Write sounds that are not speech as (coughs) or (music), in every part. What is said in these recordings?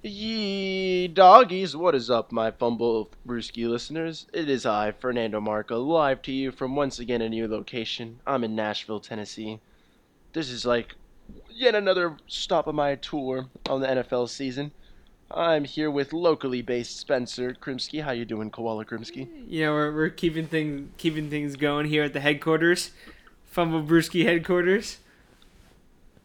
Ye doggies, what is up, my Fumble Brewski listeners? It is I, Fernando Marco, live to you from once again a new location. I'm in Nashville, Tennessee. This is like yet another stop of my tour on the NFL season. I'm here with locally based Spencer Krimsky. How you doing, Koala Krimsky? Know, we're, we're keeping things keeping things going here at the headquarters, Fumble Brewski headquarters.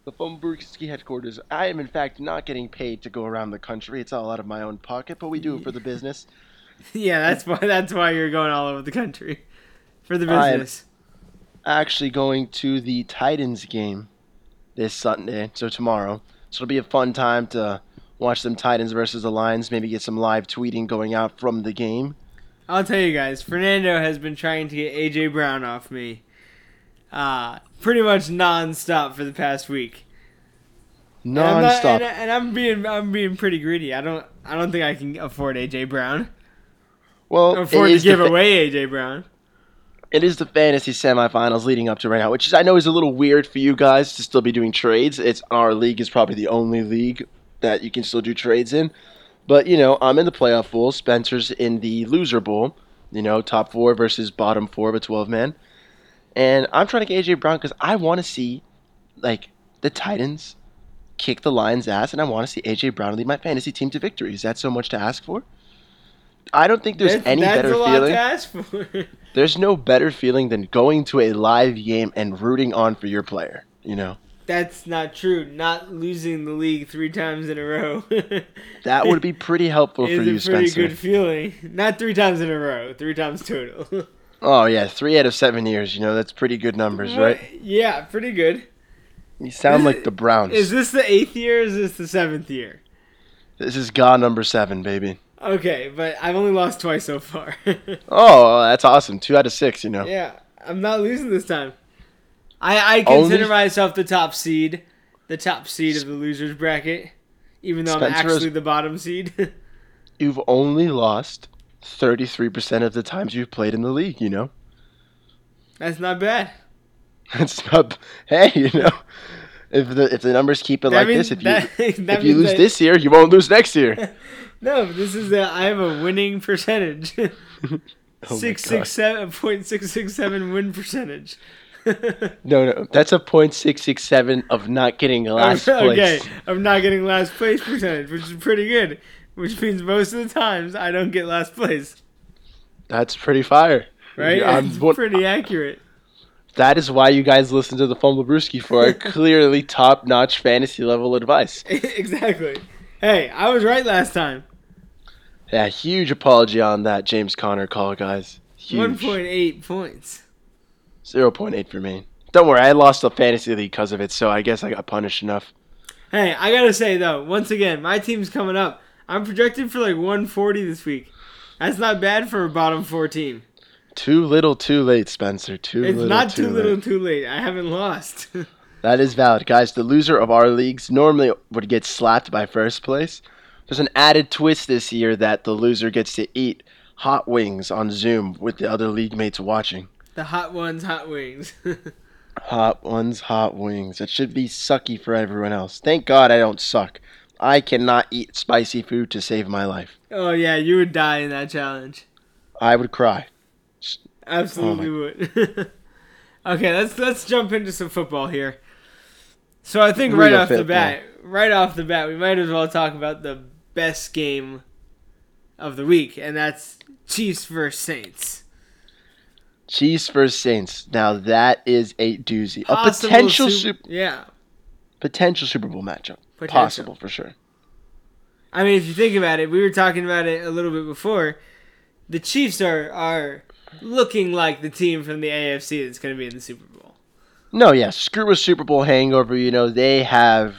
The Fumbrewski headquarters. I am, in fact, not getting paid to go around the country. It's all out of my own pocket, but we do it for the business. (laughs) Yeah, that's why that's why you're going all over the country for the business. I am- business. Actually, going to the Titans game this Sunday, so tomorrow. So it'll be a fun time to watch them Titans versus the Lions. Maybe get some live tweeting going out from the game. I'll tell you guys, Fernando has been trying to get AJ Brown off me, uh, pretty much nonstop for the past week. And I'm not- and, and I'm being I'm being pretty greedy. I don't I don't think I can afford AJ Brown. well, afford to give fa- away AJ Brown. it is the fantasy semifinals leading up to right now, which is, I know is a little weird for you guys to still be doing trades. It's our league is probably the only league that you can still do trades in. But you know, I'm in the playoff pool. Spencer's in the loser bowl. You know, top four versus bottom four of a 12 man. And I'm trying to get AJ Brown because I want to see, like, the Titans kick the Lions' ass, and I want to see AJ Brown lead my fantasy team to victory. Is that so much to ask for? I don't think there's That's- any that's better a lot feeling. to ask for. (laughs) There's no better feeling than going to a live game and rooting on for your player. You know That's not true. Not losing the league three times in a row. (laughs) that would be pretty helpful for you, Spencer. is a pretty good feeling. Not three times in a row. Three times total. (laughs) Oh yeah, three out of seven years. You know that's pretty good numbers, uh, right? Yeah, pretty good. You sound like the Browns. Is this the eighth year? Or is this the seventh year? This is God number seven, baby. Okay, but I've only lost twice so far. (laughs) Oh, that's awesome. Two out of six. You know. yeah, I'm not losing this time. I I consider Only- myself the top seed, the top seed of the losers bracket, even though I'm Spencer is- actually the bottom seed. (laughs) You've only lost thirty-three percent of the times you've played in the league. You know. That's not bad. (laughs) It's not. Hey, you know. If the if the numbers keep it That like means- this, if you that- (laughs) that if you lose that- this year, you won't lose next year. (laughs) No, this is a, I have a winning percentage. Oh Six six seven point six six seven win percentage. No, no, that's a point six six seven of not getting last okay, place. I'm not getting last place percentage, which is pretty good. Which means most of the times I don't get last place, That's pretty fire, right? Yeah, I'm- It's (laughs) what- pretty accurate. That is why you guys listen to the Fumble Brewski for our (laughs) clearly top notch fantasy level advice. (laughs) exactly. Hey, I was right last time. Yeah, huge apology on that James Conner call, guys. One Huge. point eight points. Zero point eight for me. Don't worry, I lost a fantasy league because of it, so I guess I got punished enough. Hey, I gotta say though, once again, my team's coming up. I'm projected for like 140 this week. That's not bad for a bottom four team. Too little, too late, Spencer. Too It's little, not too too little, late. too late. I haven't lost. (laughs) That is valid, guys. The loser of our leagues normally would get slapped by first place. There's an added twist this year that the loser gets to eat hot wings on Zoom with the other league mates watching. the hot ones, hot wings. (laughs) Hot ones, hot wings. It should be sucky for everyone else. Thank God I don't suck. I cannot eat spicy food to save my life. oh yeah, you would die in that challenge. I would cry. Absolutely oh would. (laughs) okay, let's let's jump into some football here. So I think right off the football. bat, right off the bat, we might as well talk about the best game of the week, and that's Chiefs versus Saints. Chiefs versus Saints. Now that is a doozy. A potential Sup- super, yeah. potential Super Bowl matchup. Potential. Possible for sure. I mean, if you think about it, we were talking about it a little bit before. The Chiefs are are looking like the team from the AFC that's going to be in the Super Bowl. No, yeah, screw a Super Bowl hangover. You know, they have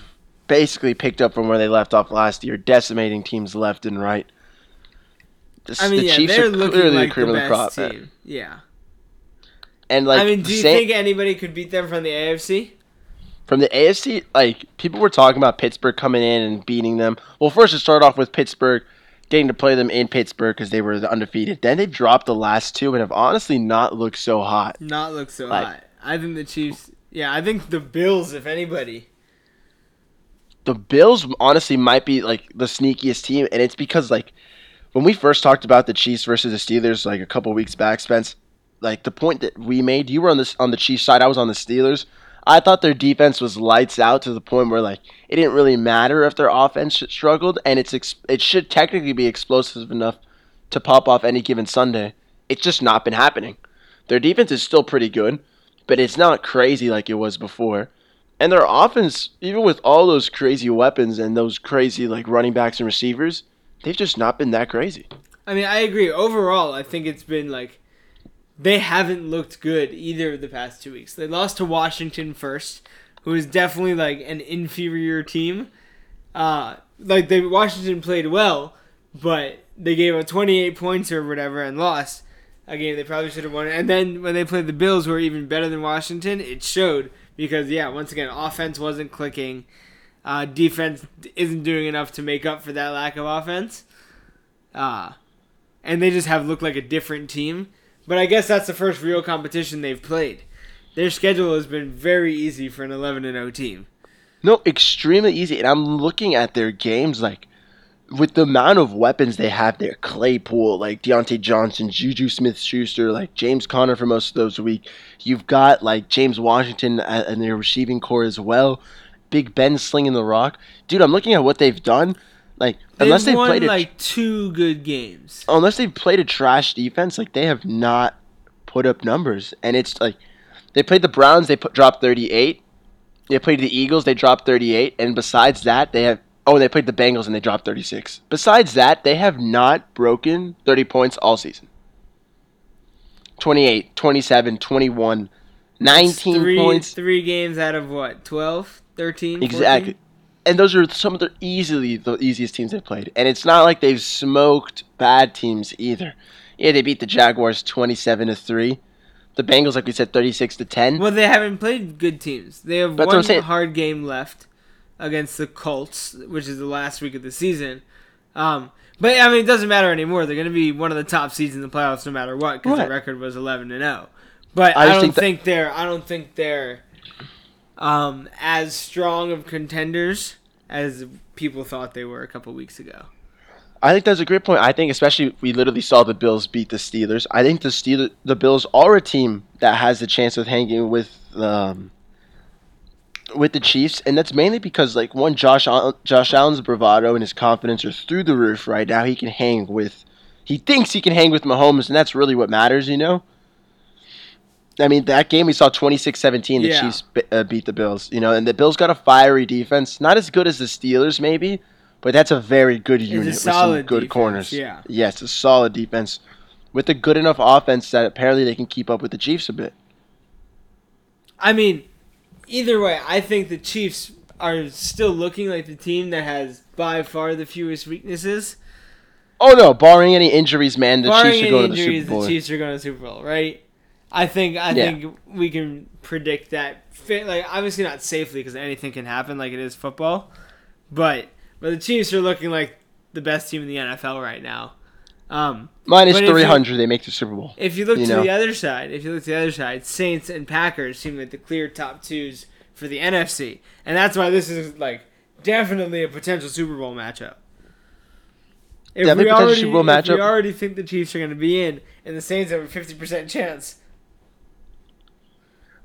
basically picked up from where they left off last year, decimating teams left and right. The, I mean, the yeah, Chiefs they're are looking clearly like the cream the of the crop. man. team. Yeah. And like, I mean, do you Saint- think anybody could beat them from the AFC? From the AFC, like people were talking about Pittsburgh coming in and beating them. Well, first it started off with Pittsburgh getting to play them in Pittsburgh because they were the undefeated. Then they dropped the last two and have honestly not looked so hot. Not look so Like- hot. I think the Chiefs. Yeah, I think the Bills, if anybody. the Bills honestly might be like the sneakiest team, and it's because like when we first talked about the Chiefs versus the Steelers like a couple weeks back, Spence, like the point that we made, you were on this on the Chiefs side, I was on the Steelers. I thought their defense was lights out to the point where like it didn't really matter if their offense struggled, and it's ex- it should technically be explosive enough to pop off any given Sunday. It's just not been happening. Their defense is still pretty good, but it's not crazy like it was before. And their offense, even with all those crazy weapons and those crazy like running backs and receivers, they've just not been that crazy. I mean, I agree. Overall, I think it's been like they haven't looked good either of the past two weeks. They lost to Washington first, who is definitely like an inferior team. Uh, like they Washington played well, but they gave up 28 points or whatever and lost a game they probably should have won. And then when they played the Bills, who were even better than Washington, it showed because yeah, once again, offense wasn't clicking. Uh, defense isn't doing enough to make up for that lack of offense. Uh, and they just have looked like a different team. But I guess that's the first real competition they've played. Their schedule has been very easy for an 11 and 0 team. No, extremely easy. And I'm looking at their games like with the amount of weapons they have there, Claypool, like Diontae Johnson, Juju Smith Schuster, like James Conner for most of those week. You've got like James Washington and their receiving core as well. Big Ben slinging the rock. Dude, I'm looking at what they've done. Like they've unless they've won played a, like two good games. unless they've played a trash defense, like they have not put up numbers. And it's like they played the Browns, they put dropped 38. They played the Eagles, they dropped 38. And besides that, they have oh, they played the Bengals and they dropped 36. Besides that, they have not broken 30 points all season. 28, 27, 21, 19 three, points. Three games out of what? 12? 13? Exactly. 14? And those are some of the easily the easiest teams they've played. And it's not like they've smoked bad teams either. Yeah, they beat the Jaguars 27 to 3. The Bengals like we said 36 to 10. Well, they haven't played good teams. They have That's one hard game left against the Colts, which is the last week of the season. Um, but I mean, it doesn't matter anymore. They're going to be one of the top seeds in the playoffs no matter what because Right. the record was 11 to 0. But I I, don't think think, they're I don't think they're um, as strong of contenders as people thought they were a couple weeks ago. I think that's a great point. I think especially we literally saw the Bills beat the Steelers. I think the Steelers, the Bills are a team that has a chance of hanging with um, with the Chiefs, and that's mainly because like one Josh Josh Allen's bravado and his confidence are through the roof right now. He can hang with, he thinks he can hang with Mahomes, and that's really what matters, you know. I mean, that game we saw 26-17, the Yeah. Chiefs be- uh, beat the Bills, you know, and the Bills got a fiery defense, not as good as the Steelers maybe, but that's a very good unit with some good defense, corners. yeah. Yes, a solid defense with a good enough offense that apparently they can keep up with the Chiefs a bit. I mean, either way, I think the Chiefs are still looking like the team that has by far the fewest weaknesses. Oh no, barring any injuries, man, the Barring Chiefs are going to the Super Bowl. the Chiefs are going to the Super Bowl, right? I think I Yeah. think we can predict that. Like obviously not safely because anything can happen, like it is football. But but the Chiefs are looking like the best team in the NFL right now. Um, Minus you- 300, they make the Super Bowl. if you look You to know. the other side, if you look to the other side, Saints and Packers seem like the clear top twos for the NFC, and that's why this is like definitely a potential Super Bowl matchup. If Definitely we potential already, Super Bowl if we already think the Chiefs are going to be in, and the Saints have a fifty percent chance,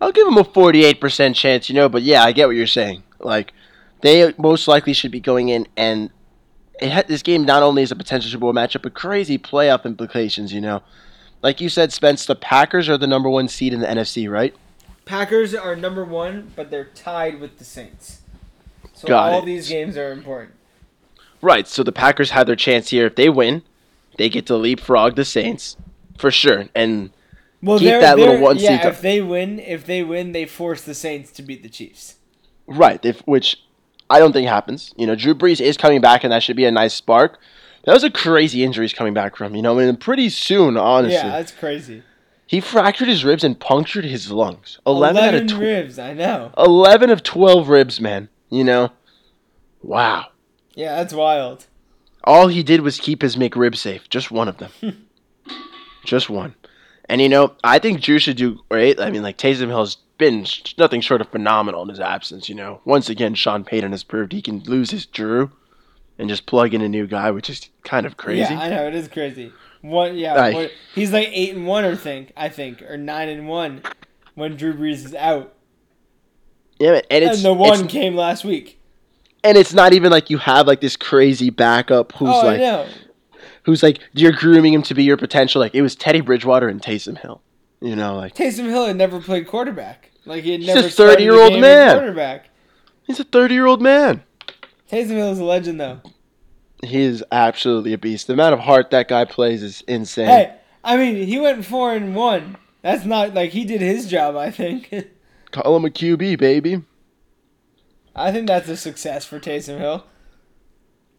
I'll give them a 48% chance, you know, but yeah, I get what you're saying. Like, they most likely should be going in, and it had, this game not only is a potential Super Bowl matchup, but crazy playoff implications, you know. Like you said, Spence, the Packers are the number one seed in the NFC, right? Packers are number one, but they're tied with the Saints. So Got all it. these games are important. Right, so the Packers have their chance here. If they win, they get to leapfrog the Saints, for sure. And Well, Keep they're, that little one yeah, seed if they win, if they win, they force the Saints to beat the Chiefs. Right, if, which I don't think happens. You know, Drew Brees is coming back, and that should be a nice spark. That was a crazy injury he's coming back from. You know, and pretty soon, honestly, Yeah, that's crazy. he fractured his ribs and punctured his lungs. Eleven, out of tw- ribs, I know. eleven of twelve ribs, man. You know, wow. Yeah, that's wild. All he did was keep his McRib safe. Just one of them. (laughs) Just one. And you know, I think Drew should do great. I mean, like Taysom Hill's been nothing short of phenomenal in his absence. You know, once again, Sean Payton has proved he can lose his Drew and just plug in a new guy, which is kind of crazy. Yeah, I know it is crazy. What? yeah, Like- one- he's like eight and one, or think I think, or nine and one when Drew Brees is out, Yeah, man, and it's and the one it's, came last week. and it's not even like you have like this crazy backup who's oh, I like know. Who's like you're grooming him to be your potential. Like it was Teddy Bridgewater and Taysom Hill. You know, like Taysom Hill had never played quarterback. Like he had He's a never started 30-year-old man. Quarterback. he's a 30 year old man. Taysom Hill is a legend, though. He is absolutely a beast. The amount of heart that guy plays is insane. Hey, I mean, he went four and one. That's not like he did his job. I think. (laughs) Call him a QB, baby. I think that's a success for Taysom Hill.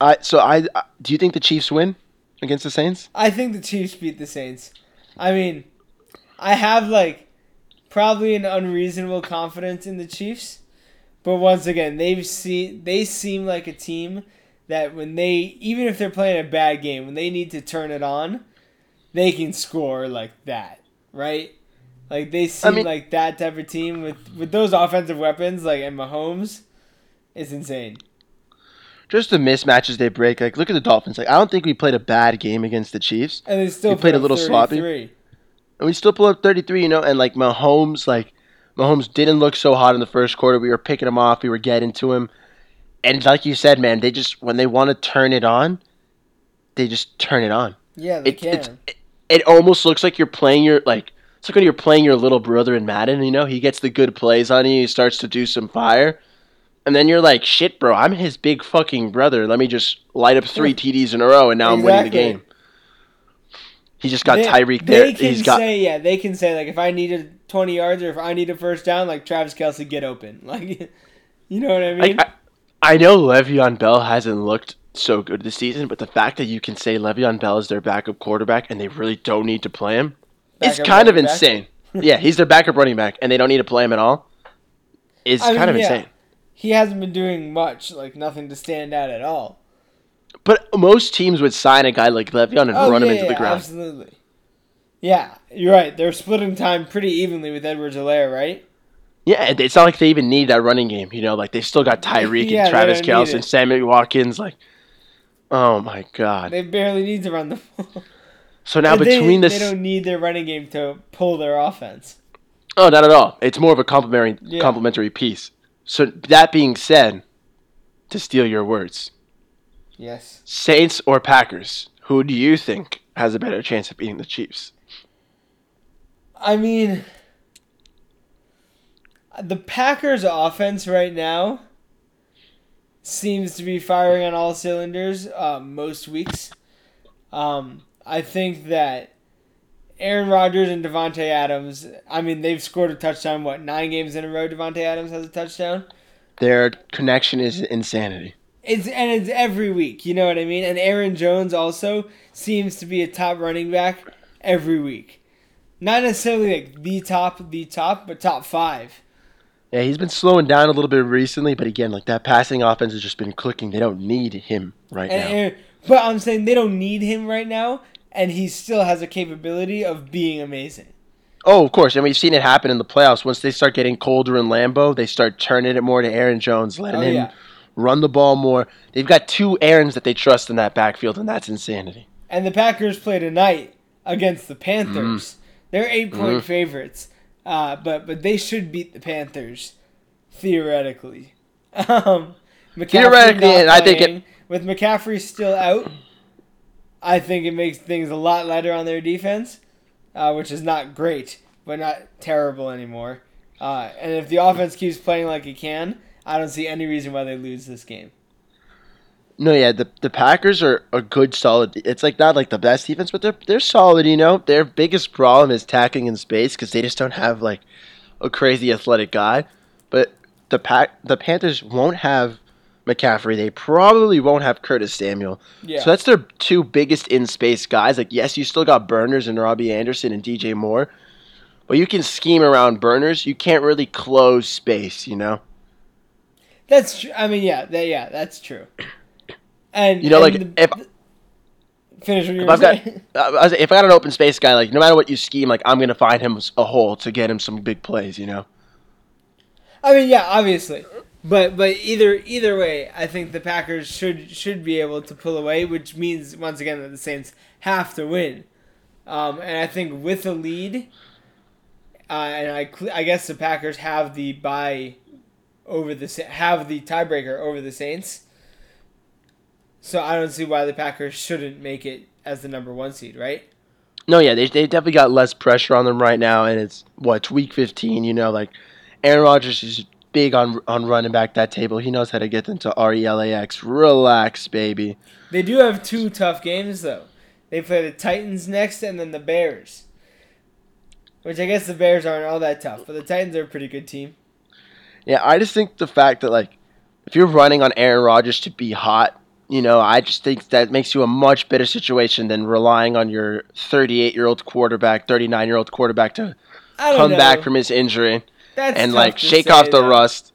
I so I I- do you think the Chiefs win against the Saints? I think the Chiefs beat the Saints. I mean, I have like probably an unreasonable confidence in the Chiefs, but once again, they've seen they seem like a team that when they even if they're playing a bad game, when they need to turn it on, they can score like that, right? Like they seem mean- like that type of team with with those offensive weapons like and Mahomes, it's insane. Just the mismatches they break. Like look at the Dolphins. Like I don't think we played a bad game against the Chiefs. And they still You played a up little sloppy? 33. And we still pull up 33, you know, and like Mahomes, like Mahomes didn't look so hot in the first quarter. We were picking him off, we were getting to him. And like you said, man, they just when they want to turn it on, they just turn it on. Yeah, they It, can. it, it almost looks like you're playing your like it's like when you're playing your little brother in Madden, you know, he gets the good plays on you, he starts to do some fire. And then you're like, shit, bro, I'm his big fucking brother. Let me just light up three TDs in a row, and now I'm winning the game. He just got They- Tyreek They can He's got say yeah. They can say like if I needed twenty yards or if I need a first down, like Travis Kelce, get open. (laughs) Like, you know what I mean? Like, I, I know Le'Veon Bell hasn't looked so good this season, but the fact that you can say Le'Veon Bell is their backup quarterback and they really don't need to play him, it's kind of back? insane. (laughs) yeah, he's their backup running back and they don't need to play him at all. It's I mean, kind of yeah. insane. He hasn't been doing much, like nothing to stand out at all. But most teams would sign a guy like Le'Veon and Oh run yeah, him into the yeah, ground. absolutely. Yeah, you're right. They're splitting time pretty evenly with Edwards-Helaire, right? Yeah, it's not like they even need that running game. You know, like they still got (laughs) Tyreek Yeah, and Travis Kelce and Sammy Watkins. Like, oh my god. They barely need to run the ball. So (laughs) now But between they, this, they don't need their running game to pull their offense. oh, not at all. It's more of a complimentary Yeah. complimentary piece. So that being said, to steal your words, Yes. Saints or Packers, who do you think has a better chance of beating the Chiefs? I mean, the Packers' offense right now seems to be firing on all cylinders uh, most weeks. Um, I think that Aaron Rodgers and Davante Adams. I mean, they've scored a touchdown. What nine games in a row? Davante Adams has a touchdown. Their connection is insanity. It's and it's every week. You know what I mean. And Aaron Jones also seems to be a top running back every week. Not necessarily like the top, the top, but top five. Yeah, he's been slowing down a little bit recently, but again, like that passing offense has just been clicking. They don't need him right And now. Aaron, but I'm saying they don't need him right now, and he still has a capability of being amazing. Oh, of course, and we've seen it happen in the playoffs. Once they start getting colder in Lambeau, they start turning it more to Aaron Jones, letting Oh, him yeah. run the ball more. They've got two Aarons that they trust in that backfield, and that's insanity. And the Packers play tonight against the Panthers. They're eight point Mhm. favorites, uh, but but they should beat the Panthers theoretically. (laughs) Um, Theoretically, and I think it- with McCaffrey still out, I think it makes things a lot lighter on their defense, uh, which is not great, but not terrible anymore. Uh, and if the offense keeps playing like it can, I don't see any reason why they lose this game. No, yeah, the the Packers are a good, solid. It's like not like the best defense, but they're they're solid. You know, their biggest problem is tackling in space because they just don't have like a crazy athletic guy. But the pack the Panthers won't have McCaffrey. They probably won't have Curtis Samuel. Yeah. So that's their two biggest in space guys. Like, yes, you still got Burners and Robbie Anderson and DJ Moore, but you can scheme around Burners. You can't really close space. You know. That's true. I mean, yeah, that, yeah, that's true. And You know, and like, the- if- the- finish If I've got, saying. (laughs) uh, if I got an open space guy, like no matter what you scheme, like I'm gonna find him a hole to get him some big plays. You know. I mean, yeah, obviously, but but either either way, I think the Packers should should be able to pull away, which means once again that the Saints have to win. Um, and I think with a lead, uh, and I I guess the Packers have the bye over the have the tiebreaker over the Saints. So I don't see why the Packers shouldn't make it as the number one seed, right? No, yeah, they they definitely got less pressure on them right now, and it's what week fifteen. You know, like Aaron Rodgers is big on on running back that table. He knows how to get them to RELAX. Relax, baby. They do have two tough games though. They play the Titans next, and then the Bears. Which I guess the Bears aren't all that tough, but the Titans are a pretty good team. Yeah, I just think the fact that like if you're running on Aaron Rodgers to be hot, you know, I just think that makes you a much better situation than relying on your 38 year old quarterback, 39 year old quarterback to come know. back from his injury That's and like shake off the rust.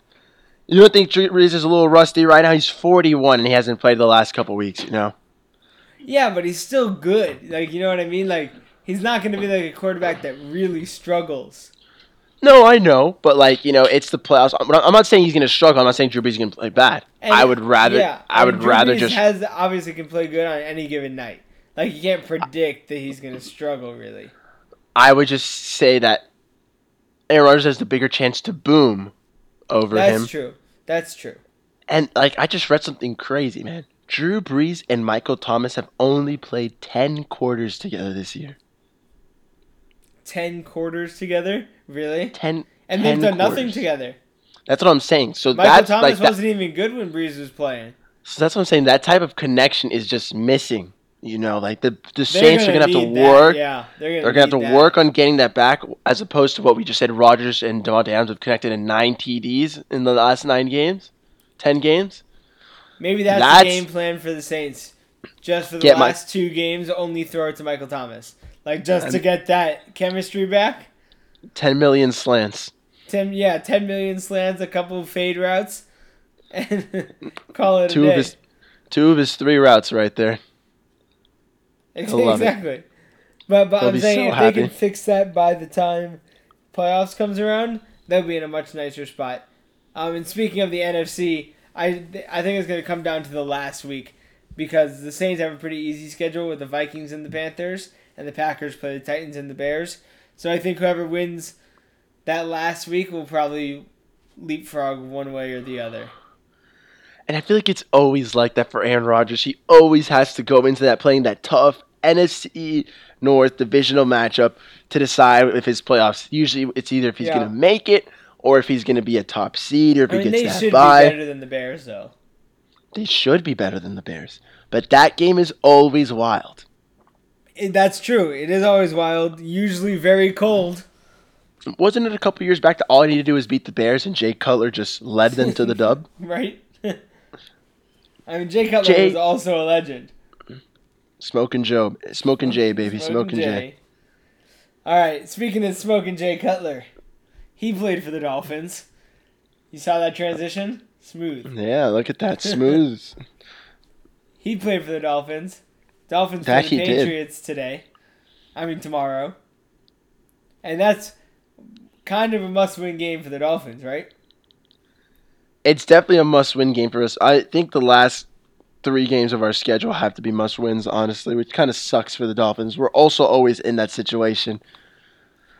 You don't think Drew Brees is a little rusty right now? He's 41 and he hasn't played the last couple weeks, you know. Yeah, but he's still good. Like, you know what I mean? Like, he's not going to be like a quarterback that really struggles. No, I know, but like you know, it's the playoffs. I'm not saying he's going to struggle. I'm not saying Drew Brees is going to play bad. And I would rather. Yeah, I would Drew rather Brees just has obviously can play good on any given night. Like you can't predict that he's going to struggle really. I would just say that Aaron Rodgers has the bigger chance to boom over That's him. That's true. That's true. And like I just read something crazy, man. Drew Brees and Michael Thomas have only played 10 quarters together this year. 10 quarters together? Really? 10 And they've done quarters. nothing together. That's what I'm saying. So Michael that's Thomas like, wasn't that, even good when Brees was playing. So that's what I'm saying. That type of connection is just missing. You know, like the the Saints gonna are gonna have to that. work. Yeah, they're gonna, they're gonna have to that. work on getting that back, as opposed to what we just said. Rodgers and Davante Adams have connected in nine TDs in the last nine games, ten games. Maybe that's, that's the game plan for the Saints. Just for the last my, two games, only throw it to Michael Thomas, like just to get that chemistry back. Ten million slants. Ten, yeah, ten million slants, a couple of fade routes, (laughs) and call it two of his, two of his three routes right there. (laughs) Exactly. But but They'll I'm saying so if happy. they can fix that by the time playoffs comes around, they'll be in a much nicer spot. Um, and speaking of the NFC, I I think it's going to come down to the last week because the Saints have a pretty easy schedule with the Vikings and the Panthers, and the Packers play the Titans and the Bears. So I think whoever wins that last week will probably leapfrog one way or the other. And I feel like it's always like that for Aaron Rodgers. He always has to go into that playing that tough NFC North divisional matchup to decide if his playoffs. Usually, it's either if he's yeah. going to make it or if he's going to be a top seed or if I mean, he gets that bye. They should be better than the Bears, though. They should be better than the Bears, but that game is always wild. That's true. It is always wild. Usually very cold. Wasn't it a couple years back that all I needed to do was beat the Bears and Jay Cutler just led them to the dub? (laughs) right. (laughs) I mean, Jay Cutler Jay, is also a legend. Smoking Joe, Smoking Jay, baby, Smoking Jay. Jay. All right, speaking of Smoking Jay Cutler, he played for the Dolphins. You saw that transition? Smooth. Yeah, look at that, smooth. (laughs) he played for the Dolphins. Dolphins that play the Patriots did. today. I mean tomorrow. And that's kind of a must-win game for the Dolphins, right? It's definitely a must-win game for us. I think the last three games of our schedule have to be must-wins, honestly, which kind of sucks for the Dolphins. We're also always in that situation.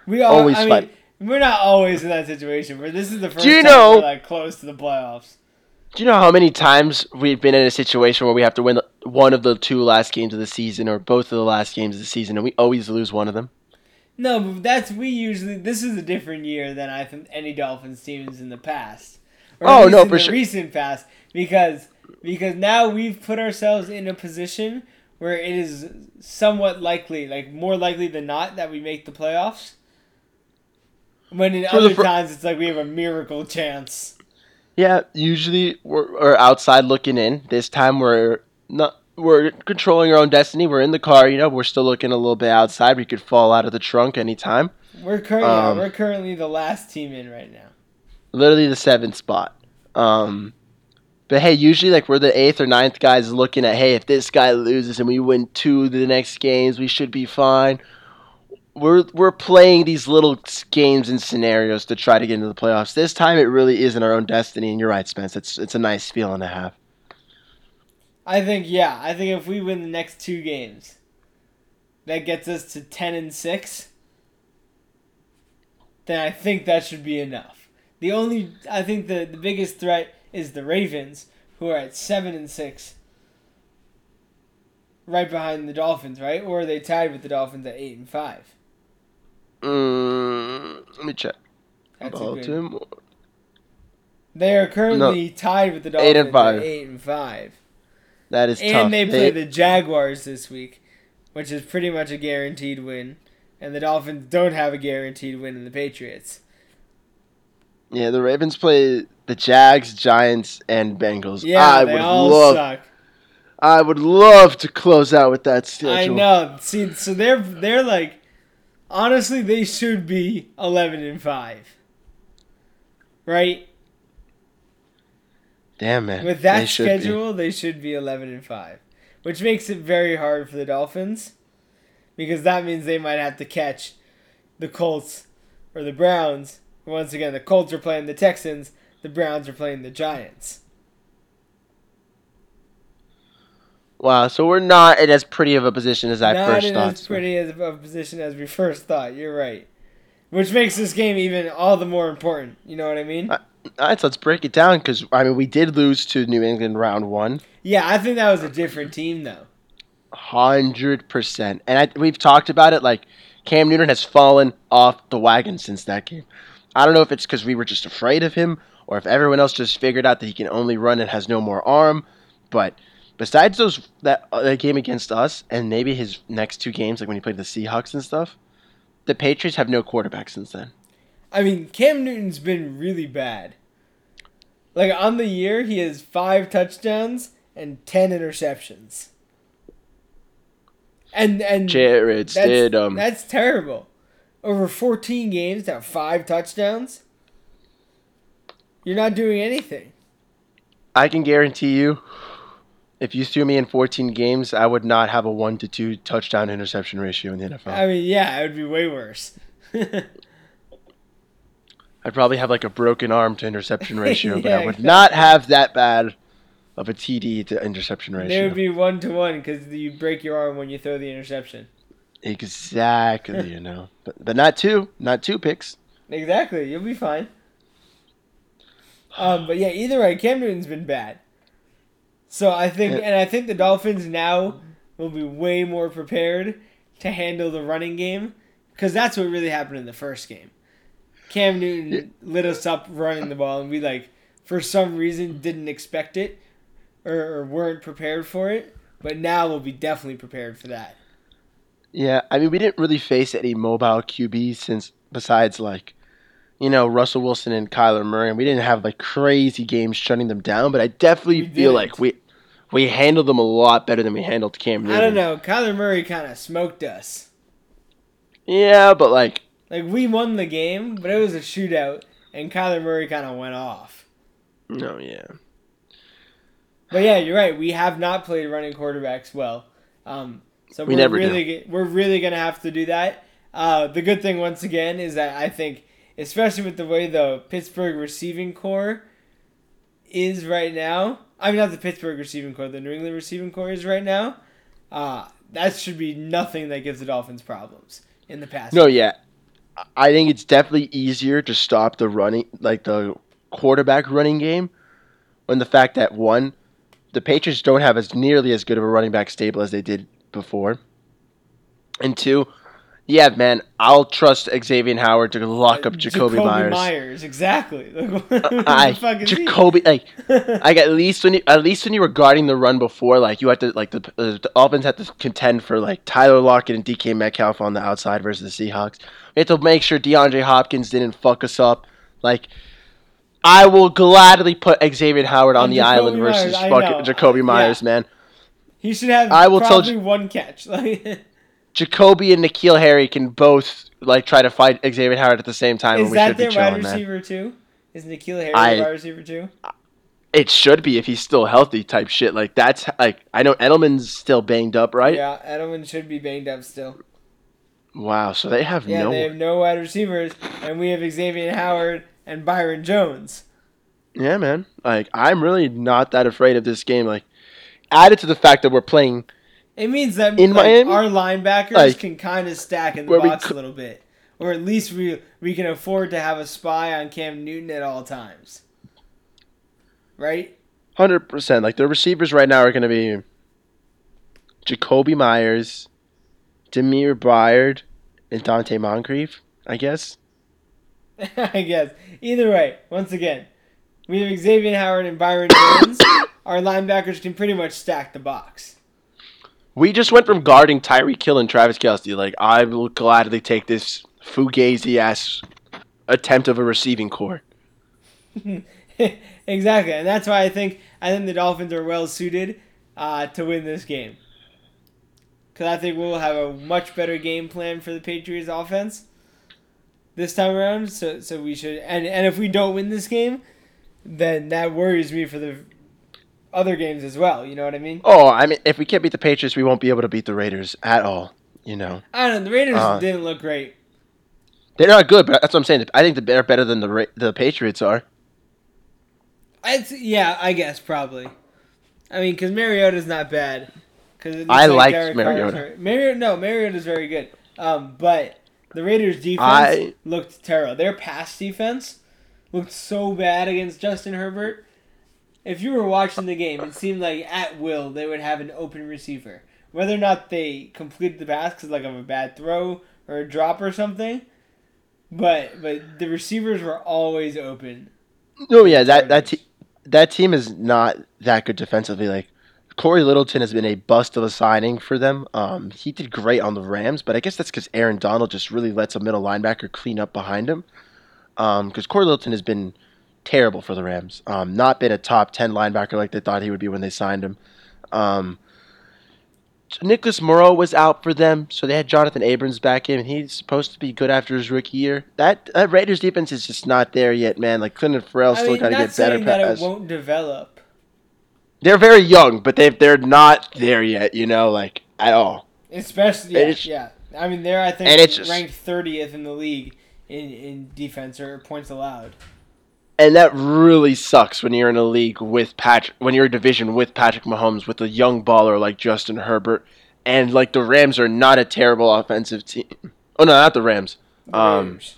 We are, always I fight. Mean, we're not always in that situation, but this is the first Do you time know, we're like close to the playoffs. Do you know how many times we've been in a situation where we have to win one of the two last games of the season or both of the last games of the season, and we always lose one of them? No, but that's we usually. This is a different year than I think any Dolphins teams in the past. Oh no, for sure. Recent past, because because now we've put ourselves in a position where it is somewhat likely, like more likely than not, that we make the playoffs. When in for other fr- times it's like we have a miracle chance. Yeah, usually we're, we're outside looking in. This time we're not. We're controlling our own destiny. We're in the car, you know. We're still looking a little bit outside. We could fall out of the trunk anytime. We're currently um, we're currently the last team in right now literally the seventh spot. Um, but hey, usually like we're the eighth or ninth guys looking at hey, if this guy loses and we win two of the next games, we should be fine. we're we're playing these little games and scenarios to try to get into the playoffs. This time, it really is in our own destiny. And you're right, Spence. It's it's a nice feeling to have. I think yeah. I think if we win the next two games, that gets us to ten and six. Then I think that should be enough. The only I think the the biggest threat is the Ravens, who are at seven and six. Right behind the Dolphins, right? Or are they tied with the Dolphins at eight and five? Mm, let me check. That's a good. They are currently tied with the Dolphins Eight and five. at eight and five. That is And tough. they play the Jaguars this week, which is pretty much a guaranteed win. And the Dolphins don't have a guaranteed win in the Patriots. Yeah, the Ravens play the Jags, Giants, and Bengals. Yeah, I they would all love. suck. I would love to close out with that schedule. I know. See, so they're they're like, honestly, they should be eleven and five. Right Damn man. with that They schedule, they should be eleven and five, which makes it very hard for the Dolphins, because that means they might have to catch the Colts or the Browns. Once again, the Colts are playing the Texans. The Browns are playing the Giants. Wow, so we're not in as pretty of a position as I Not first in thought. as pretty of a position as we first thought. You're right. Which makes this game even all the more important. You know what I mean? Uh, All right, so let's break it down because I mean we did lose to New England round one, Yeah, I think that was a different team though. hundred percent, and I, we've talked about it. Like Cam Newton has fallen off the wagon since that game. I don't know if it's because we were just afraid of him, or if everyone else just figured out that he can only run and has no more arm. But besides those that, uh, that game against us, and maybe his next two games, like when he played the Seahawks and stuff, the Patriots have no quarterback since then. I mean, Cam Newton's been really bad. Like on the year, he has five touchdowns and ten interceptions. And and Jarrett that's, Stidham. that's terrible. Over fourteen games to have five touchdowns. You're not doing anything. I can guarantee you, if you threw me in 14 games, I would not have a one to two touchdown interception ratio in the NFL. I mean, yeah, it would be way worse. (laughs) I'd probably have like a broken arm to interception ratio, (laughs) but I would exactly. not have that bad of a TD to interception ratio. It would be one to one because you break your arm when you throw the interception. Exactly, you know, but but not two, not two picks. Exactly, you'll be fine. Um, but yeah, either way, Cam Newton's been bad. So I think, Yeah. and I think the Dolphins now will be way more prepared to handle the running game because that's what really happened in the first game. Cam Newton Yeah. lit us up running the ball, and we like for some reason didn't expect it or, or weren't prepared for it. But now we'll be definitely prepared for that. Yeah, I mean, we didn't really face any mobile QB since besides like, you know, Russell Wilson and Kyler Murray, and we didn't have like crazy games shutting them down. But I definitely We feel didn't. like we we handled them a lot better than we handled Cam Newton. I don't know. Kyler Murray kind of smoked us. Yeah, but like, Like we won the game, but it was a shootout, and Kyler Murray kind of went off. no, yeah. But yeah, you're right. We have not played running quarterbacks well. Um, so We we're never do. really g- we're really gonna have to do that. Uh, the good thing once again is that I think, especially with the way the Pittsburgh receiving core is right now. I mean, not the Pittsburgh receiving core, the New England receiving core is right now. Uh, that should be nothing that gives the Dolphins problems in the past. No, yeah. I think it's definitely easier to stop the running, like the quarterback running game, when the fact that one, the Patriots don't have as nearly as good of a running back stable as they did before, and two, yeah, man, I'll trust Xavier Howard to lock up Jakobi, Meyers. Meyers. exactly. (laughs) Uh, I Jakobi, like, like at least when you, at least when you were guarding the run before, like you had to like the, the, offense had to contend for like Tyler Lockett and DK Metcalf on the outside versus the Seahawks. We had to make sure DeAndre Hopkins didn't fuck us up. Like, I will gladly put Xavier Howard on And the Jakobi island versus Meyers, fucking. Jakobi Yeah. Meyers, man. He should have I will tell probably you- one catch. (laughs) Like, Jakobi and N'Keal Harry can both like try to fight Xavier Howard at the same time. is that their wide receiver too? Is N'Keal Harry I- wide receiver too? It should be if he's still healthy, type shit. Like that's like I know Edelman's still banged up, right? Yeah, Edelman should be banged up still. Wow, so they have Yeah, no. they have no wide receivers, and we have Xavier Howard and Byron Jones. Yeah, man. Like I'm really not that afraid of this game. Like added to the fact that we're playing It means that In like, Miami, our linebackers like, can kind of stack in the box cou- a little bit, or at least we we can afford to have a spy on Cam Newton at all times. Right? hundred percent. Like the receivers right now are going to be Jakobi Meyers, Damiere Byrd, and Donte Moncrief. I guess. (laughs) I guess. Either way, once again, we have Xavier Howard and Byron Jones. (coughs) our linebackers can pretty much stack the box. We just went from guarding Tyreek Hill and Travis Kelce. Like I will gladly take this fugazi ass attempt of a receiving core. (laughs) exactly, and that's why I think I think the Dolphins are well suited uh, to win this game. Because I think we'll have a much better game plan for the Patriots offense this time around. So so we should and and if we don't win this game, then that worries me for the other games as well. You know what I mean? Oh, I mean, if we can't beat the Patriots, we won't be able to beat the Raiders at all. You know, I don't know. The Raiders Uh, didn't look great. they're not good, but that's what I'm saying. I think they're better than the Ra- the Patriots are. I'd, yeah, I guess probably. I mean, because Mariota's not bad. Cause I like Derek Mariota. very- Mariota, no, Mariota's very good. Um, but the Raiders' defense I- looked terrible. Their pass defense looked so bad against Justin Herbert. If you were watching the game, it seemed like at will they would have an open receiver. Whether or not they completed the pass because like of a bad throw or a drop or something, but but the receivers were always open. No, yeah, that that te- that team is not that good defensively. Like Cory Littleton has been a bust of a signing for them. Um, he did great on the Rams, but I guess that's because Aaron Donald just really lets a middle linebacker clean up behind him. Um, because Cory Littleton has been terrible for the Rams. Um, not been a top ten linebacker like they thought he would be when they signed him. Um. Nicholas Morrow was out for them, so they had Jonathan Abrams back in, and he's supposed to be good after his rookie year. That, that Raiders defense is just not there yet, man. Like Clelin Ferrell still got to get better. that it won't develop. They're very young, but they they're not there yet. You know, like at all. Especially, yeah, yeah. I mean, they're I think and it's just- ranked thirtieth in the league in in defense or points allowed. And that really sucks when you're in a league with Patrick, when you're a division with Patrick Mahomes, with a young baller like Justin Herbert, and like the Rams are not a terrible offensive team. Oh no, not the Rams. The Um, Raiders.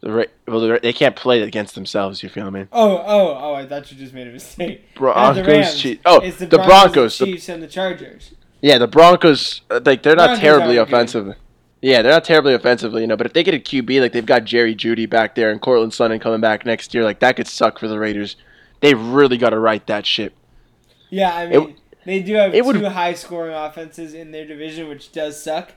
The Ra- well, the Ra- they can't play against themselves. You feel me? Oh, oh, oh! I thought you just made a mistake. Broncos, the Rams. Chiefs. Oh, it's the, the Broncos, Broncos, the Chiefs, and the Chargers. Yeah, the Broncos, uh, like they're not Broncos terribly aren't good. Yeah, they're not terribly offensively, you know. But if they get a QB, like they've got Jerry Jeudy back there and Courtland Sutton coming back next year, like that could suck for the Raiders. They've really got to right that ship. Yeah, I It- mean, they do have it would- two high-scoring offenses in their division, which does suck.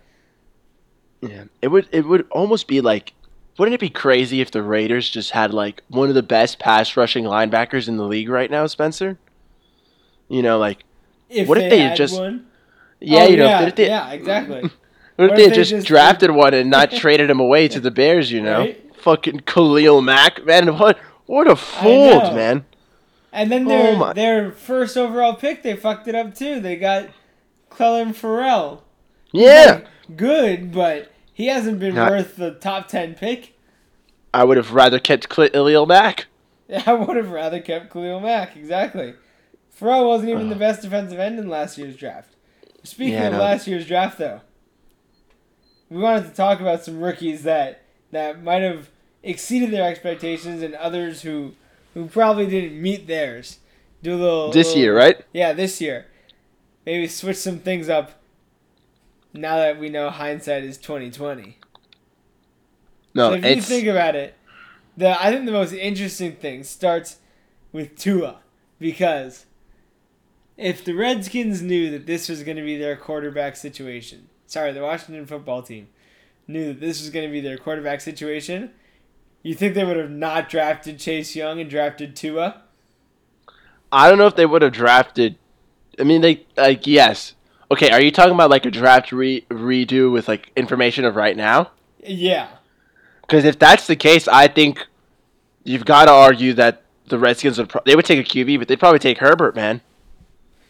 Yeah, it would it would almost be like, wouldn't it be crazy if the Raiders just had like one of the best pass rushing linebackers in the league right now, Spencer? You know, like If What if they, they just- one. yeah, Oh, you know, yeah, if they, yeah, exactly. (laughs) what if they they just, just- drafted one and not (laughs) traded him away to the Bears? You know, Right? fucking Khalil Mack, man, what what a fool, man. And then their Oh their first overall pick, they fucked it up too. They got Clelin Ferrell. Yeah, good, but he hasn't been Not- worth the top ten pick. I would have rather kept Khalil Mack. Yeah, (laughs) I would have rather kept Khalil Mack. Exactly. Farrell wasn't even the best defensive end in last year's draft. Speaking Yeah, of no. last year's draft, though, we wanted to talk about some rookies that that might have exceeded their expectations and others who who probably didn't meet theirs. Do a little This little- year, right? Yeah, this year. Maybe switch some things up. Now that we know hindsight is twenty twenty. No, so if you think about it, the I think the most interesting thing starts with Tua because if the Redskins knew that this was going to be their quarterback situation, sorry, the Washington football team knew that this was going to be their quarterback situation, you think they would have not drafted Chase Young and drafted Tua? I don't know if they would have drafted. I mean, they like yes. Okay, are you talking about like a draft re- redo with like information of right now? Yeah. Because if that's the case, I think you've got to argue that the Redskins would pro- they would take a QB, but they'd probably take Herbert, man.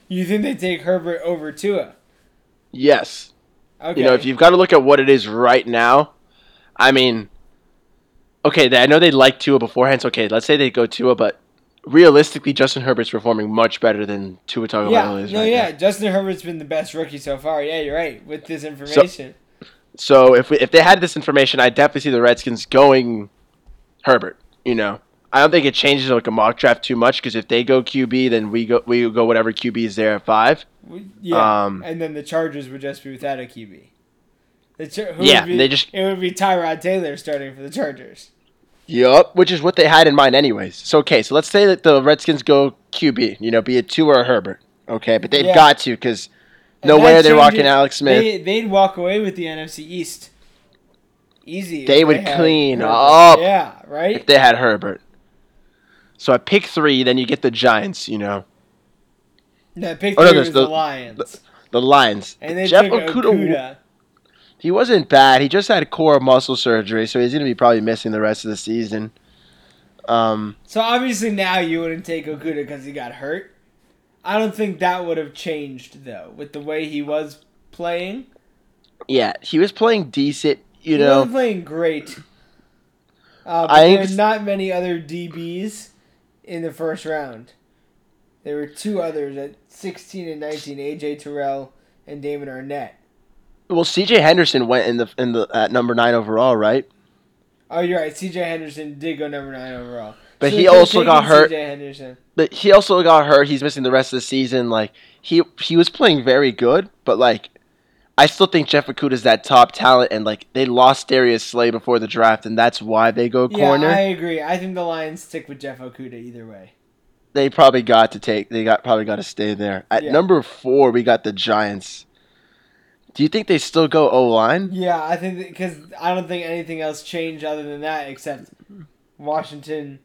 You think they take Herbert over Tua? Yes, Okay. You know, if you've got to look at what it is right now, I mean, okay, they- I know they liked Tua beforehand. So okay, let's say they go Tua, but realistically, Justin Herbert's performing much better than Tua Tagovailoa yeah, is no, right yeah. now. Justin Herbert's been the best rookie so far. Yeah, you're right with this information. So if we, if they had this information, I definitely see the Redskins going Herbert. You know, I don't think it changes like a mock draft too much because if they go QB, then we go we go whatever QB is there at five. Yeah, Um, and then the Chargers would just be without a QB. The Char- who Yeah, would be, they just- it would be Tyrod Taylor starting for the Chargers. Yup, which is what they had in mind anyways. So okay, so let's say that the Redskins go QB, you know, be it Tua or a Herbert. Okay, but they've Yeah. got to because no way are they walking Alex Smith. They, they'd walk away with the NFC East. Easy. They would had clean Herbert. up. Yeah, right. if they had Herbert. So at pick three, then you get the Giants. You know, No, pick Oh, no, three there's was the, the- Lions, the Lions. and they Jeff took Okudah, Okudah. he wasn't bad. He just had core muscle surgery, so he's gonna be probably missing the rest of the season. Um, So obviously now you wouldn't take Okudah because he got hurt. I don't think that would have changed though with the way he was playing. yeah, he was playing decent. You he know, playing great. Uh, but I think there are not many other DBs in the first round. There were two others at 16 and 19, AJ Terrell and Damon Arnette. well, C.J. Henderson went in the in the at number nine overall, right? Oh, you're right. CJ Henderson did go number nine overall. But So he also got hurt. CJ Henderson. But he also got hurt. He's missing the rest of the season. Like he he was playing very good, but like I still think Jeff Okudah is that top talent, and like they lost Darius Slay before the draft, and that's why they go corner. Yeah, I agree. I think the Lions stick with Jeff Okudah either way. they probably got to take. They got probably got to stay there. At Yeah. number four, we got the Giants. Do you think they still go O line? Yeah, I think because I don't think anything else changed other than that except Washington.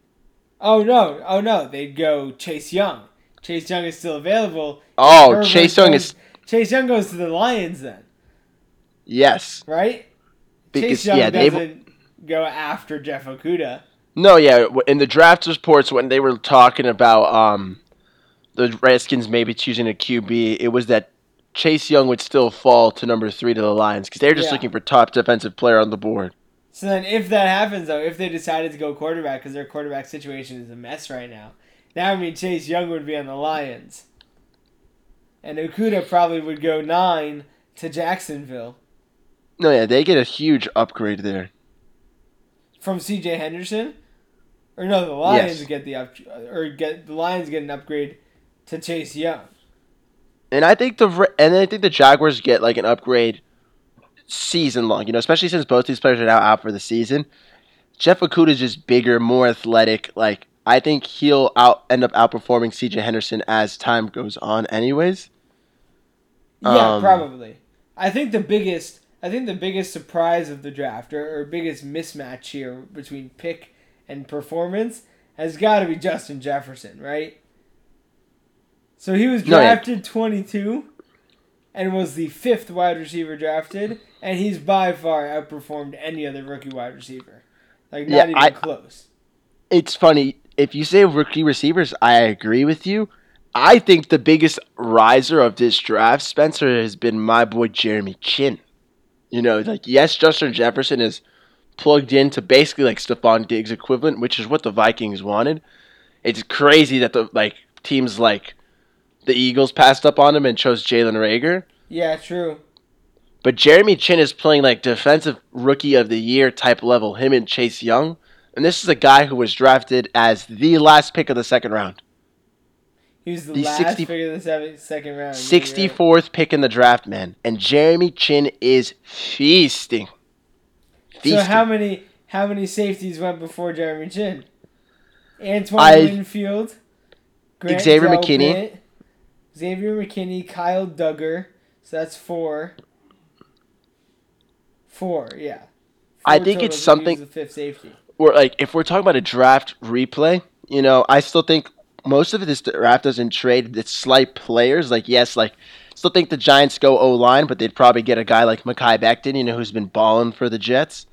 Oh no! Oh no! They'd go Chase Young. Chase Young is still available. Oh, Chase Young is Chase Young goes to the Lions then, yes. right? Because Chase Young yeah, doesn't go after Jeff Okudah. no yeah. In the draft reports when they were talking about um the Redskins maybe choosing a QB, it was that Chase Young would still fall to number three to the Lions because they're just Yeah. looking for top defensive player on the board. So then, if that happens though, if they decided to go quarterback because their quarterback situation is a mess right now, that would mean Chase Young would be on the Lions, and Okudah probably would go nine to Jacksonville. No, yeah, they get a huge upgrade there. from C.J. Henderson, or no, the Lions Yes. get the up or get the Lions get an upgrade to Chase Young. And I think the and I think the Jaguars get like an upgrade season long. You know, especially since both these players are now out for the season. Jeff Okudah is just bigger, more athletic. Like I think he'll out end up outperforming C.J. Henderson as time goes on. Anyways, Yeah, Um, probably. I think the biggest I think the biggest surprise of the draft or, or biggest mismatch here between pick and performance has got to be Justin Jefferson, right? So he was No, yeah. drafted 22 and was the fifth wide receiver drafted, and he's by far outperformed any other rookie wide receiver. Like, not Yeah, even I- close. it's funny if you say rookie receivers. I agree with you. I think the biggest riser of this draft, Spencer, has been my boy Jeremy Chinn. You know, like yes, Justin Jefferson is plugged into basically like Stefon Diggs equivalent, which is what the Vikings wanted. It's crazy that the like teams like the Eagles passed up on him and chose Jalen Reagor. Yeah, true. But Jeremy Chinn is playing like defensive rookie of the year type level, him and Chase Young. And this is a guy who was drafted as the last pick of the second round. He was the The last 60 pick of the seven, second round. Yeah, you're right. 64th pick in the draft, man. And Jeremy Chinn is feasting. Feasting. So how many how many safeties went before Jeremy Chinn? Antoine I- Winfield, Grant Xavier Delpit, McKinney. Xavier McKinney, Kyle Dugger. So that's four. Four, yeah. I think it's totals, and he something- fifth safety. Or like if we're talking about a draft replay, you know, I still think most of this draft doesn't trade its slight players. Like yes, like still think the Giants go O line, but they'd probably get a guy like Mekhi Becton, you know, who's been balling for the Jets.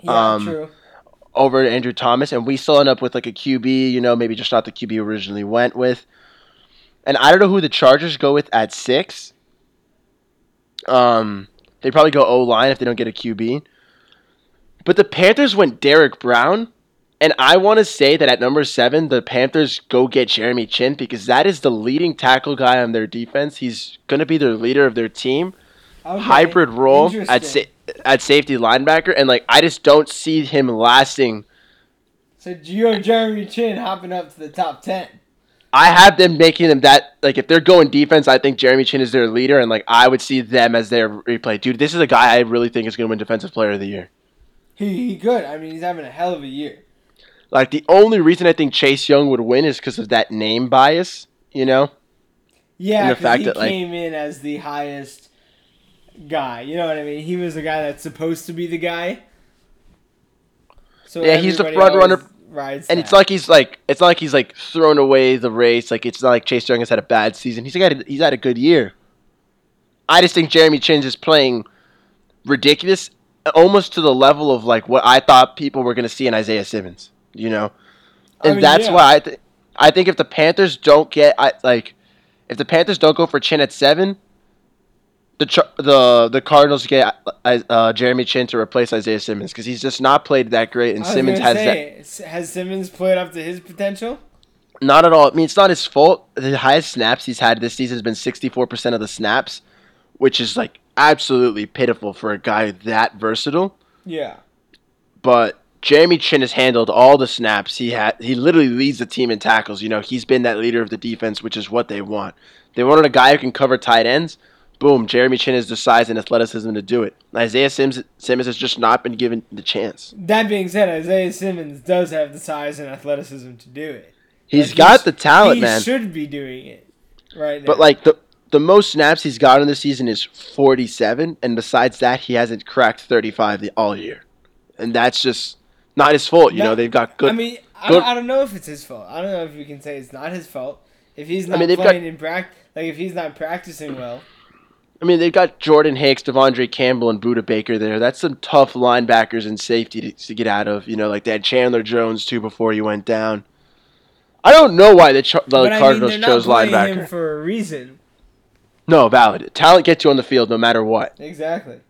Yeah, Um, true. over to Andrew Thomas, and we still end up with like a QB, you know, maybe just not the QB originally went with. And I don't know who the Chargers go with at six. Um, They probably go O line if they don't get a QB. But the Panthers went Derrick Brown, and I want to say that at number seven, the Panthers go get Jeremy Chinn because that is the leading tackle guy on their defense. He's going to be their leader of their team. Okay, Hybrid role at sa- at safety linebacker, and like I just don't see him lasting. So you have Jeremy Chinn hopping up to the top ten. I have them making them that like if they're going defense, I think Jeremy Chinn is their leader, and like I would see them as their replay. Dude, this is a guy I really think is going to win Defensive Player of the Year. He he good. I mean, he's having a hell of a year. Like the only reason I think Chase Young would win is because of that name bias. You know, Yeah, And the fact he that, like- came in as the highest guy. You know what I mean? He was the guy that's supposed to be the guy. So Yeah, he's the front runner, Rides and that. it's like he's like it's not like he's like thrown away the race. Like it's not like Chase Young has had a bad season. He's had a, he's had a good year. I just think Jeremy Chinn is playing ridiculous, almost to the level of like what I thought people were going to see in Isaiah Simmons. You know, I and mean, that's yeah. why I th- I think if the Panthers don't get I like if the Panthers don't go for Chinn at seven, the Char- the the Cardinals get uh, uh, Jeremy Chinn to replace Isaiah Simmons because he's just not played that great, and I Simmons has say, s- Has Simmons played up to his potential? Not at all. I mean, it's not his fault. The highest snaps he's had this season has been 64% of the snaps, which is like absolutely pitiful for a guy that versatile. Yeah. But Jeremy Chinn has handled all the snaps. He had he literally leads the team in tackles. You know, he's been that leader of the defense, which is what they want. They wanted a guy who can cover tight ends. Boom, Jeremy Chinn has the size and athleticism to do it. Isaiah Sims, Simmons has just not been given the chance. That being said, Isaiah Simmons does have the size and athleticism to do it. He's Like, got the talent, he man. He should be doing it right now. But like the the most snaps he's gotten this season is 47, and besides that, he hasn't cracked 35 the, all year, and that's just not his fault. You No, know, they've got good. I mean, I, good- I don't know if it's his fault. I don't know if we can say it's not his fault. If he's not mean, they've got- playing in practice, like if he's not practicing well, I mean, they've got Jordan Hicks, De'Vondre Campbell, and Budda Baker there. That's some tough linebackers and safety to, to get out of. You know, like they had Chandler Jones too before he went down. I don't know why the, Ch- the but I mean, Cardinals chose linebacker. for a reason. no, valid. Talent gets you on the field no matter what. Exactly.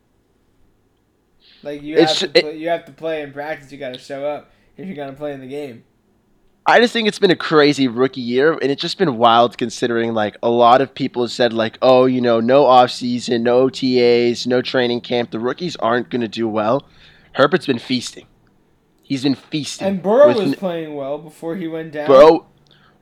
Like you have to play, you have to play in practice. You got to show up if you're gonna play in the game. I just think it's been a crazy rookie year, and it's just been wild considering like a lot of people have said like, oh, you know, no off season, no OTAs, no training camp. The rookies aren't going to do well. Herbert's been feasting. He's been feasting. And Burrow was n- playing well before he went down. Burrow,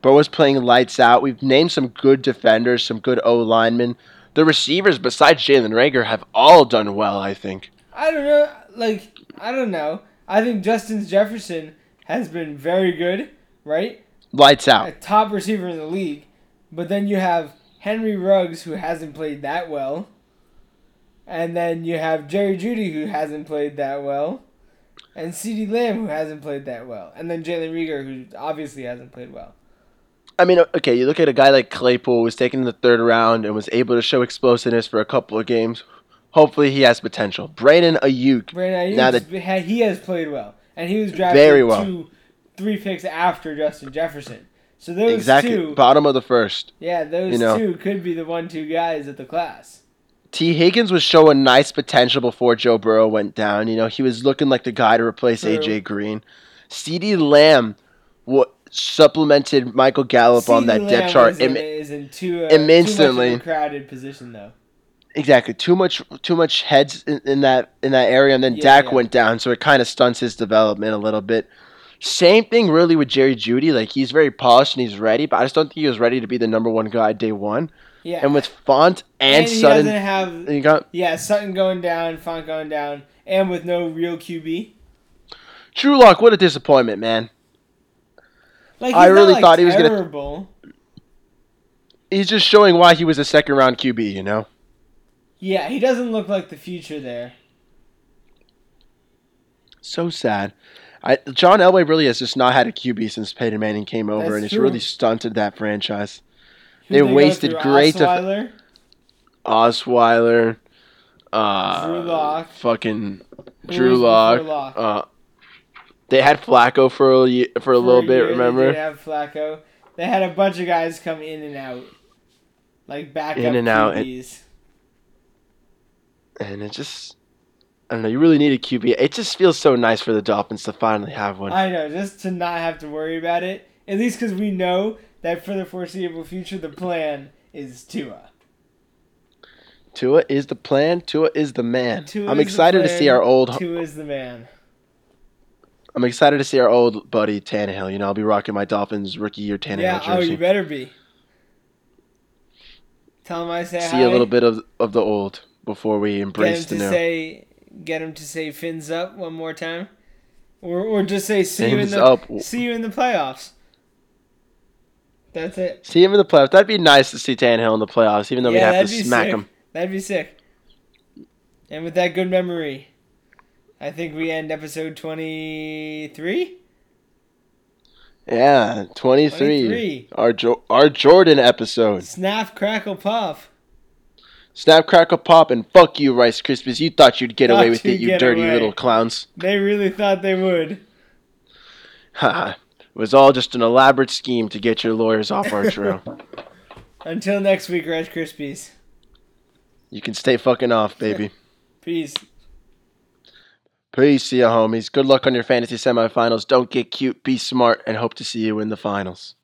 Burrow was playing lights out. We've named some good defenders, some good O linemen. The receivers, besides Jalen Reagor, have all done well. I think. I don't know. Like I don't know. I think Justin Jefferson has been very good. Right. Lights a out. top receiver in the league. But then you have Henry Ruggs, who hasn't played that well. And then you have Jerry Jeudy, who hasn't played that well. And CeeDee Lamb, who hasn't played that well. And then Jalen Reagor, who obviously hasn't played well. I mean, okay, you look at a guy like Claypool, who was taken in the third round and was able to show explosiveness for a couple of games. Hopefully, he has potential. Brandon Aiyuk, Brandon Now Aiyuk, he has played well. And he was drafted Very well. two, three picks after Justin Jefferson. So those exactly two, bottom of the first. yeah, those you know. two could be the one-two guys at the class. Tee Higgins was showing nice potential before Joe Burrow went down. You know, he was looking like the guy to replace True. AJ Green. CeeDee Lamb what supplemented Michael Gallup on that Lamb depth chart. is in, Im- is in too, uh, immensely. too much of a crowded position though. Exactly, too much, too much heads in, in that in that area, and then Yeah, Dak yeah. went down, so it kind of stunts his development a little bit. Same thing, really, with Jerry Jeudy. Like he's very polished and he's ready, but I just don't think he was ready to be the number one guy day one. Yeah, And with Fant and, he Sutton, doesn't have you got yeah Sutton going down, Fant going down, and with no real QB. Drew Lock. What a disappointment, man. Like I really like, thought he was gonna- terrible. He's just showing why he was a second round QB. You know. Yeah, he doesn't look like the future there. So sad. I, John Elway really has just not had a QB since Peyton Manning came over, That's and it's true. really stunted that franchise. Who'd They wasted great def- Osweiler, Osweiler, uh, Drew Lock. fucking Drew Lock. Lock? Uh, they had Flacco for a for a For little bit. year, They Remember? have Flacco. They had a bunch of guys come in and out, like backup In and out, and- it just I don't know. You really need a QB. It just feels so nice for the Dolphins to finally have one. I know, just to not have to worry about it. At least because we know that for the foreseeable future, the plan is Tua. Tua is the plan. Tua is the man. Tua I'm excited to see our old. Tua is the man. I'm excited to see our old buddy Tannehill. You know, I'll be rocking my Dolphins rookie year Tannehill yeah, oh, you better be. Tell him I say see hi. a little bit of of the old before we Get him embrace to the new. say, get him to say fins up one more time, or or just say see you in the up. see you in the playoffs. That's it. See him in the playoffs. That'd be nice to see Tannehill in the playoffs, even though Yeah, we'd have to smack sick. him. That'd be sick. And with that good memory, I think we end episode twenty three. Yeah, 23. 23. Our jo- our Jordan episode. Snap, crackle, puff. Snap, crackle, pop, and fuck you, Rice Krispies. You thought you'd get away with it, you dirty away. little clowns. They really thought they would. Haha. it was all just an elaborate scheme to get your lawyers off our trail. (laughs) Until next week, Rice Krispies. you can stay fucking off, (laughs) baby. Peace. Peace, see ya, homies. Good luck on your fantasy semifinals. Don't get cute, be smart, and hope to see you in the finals.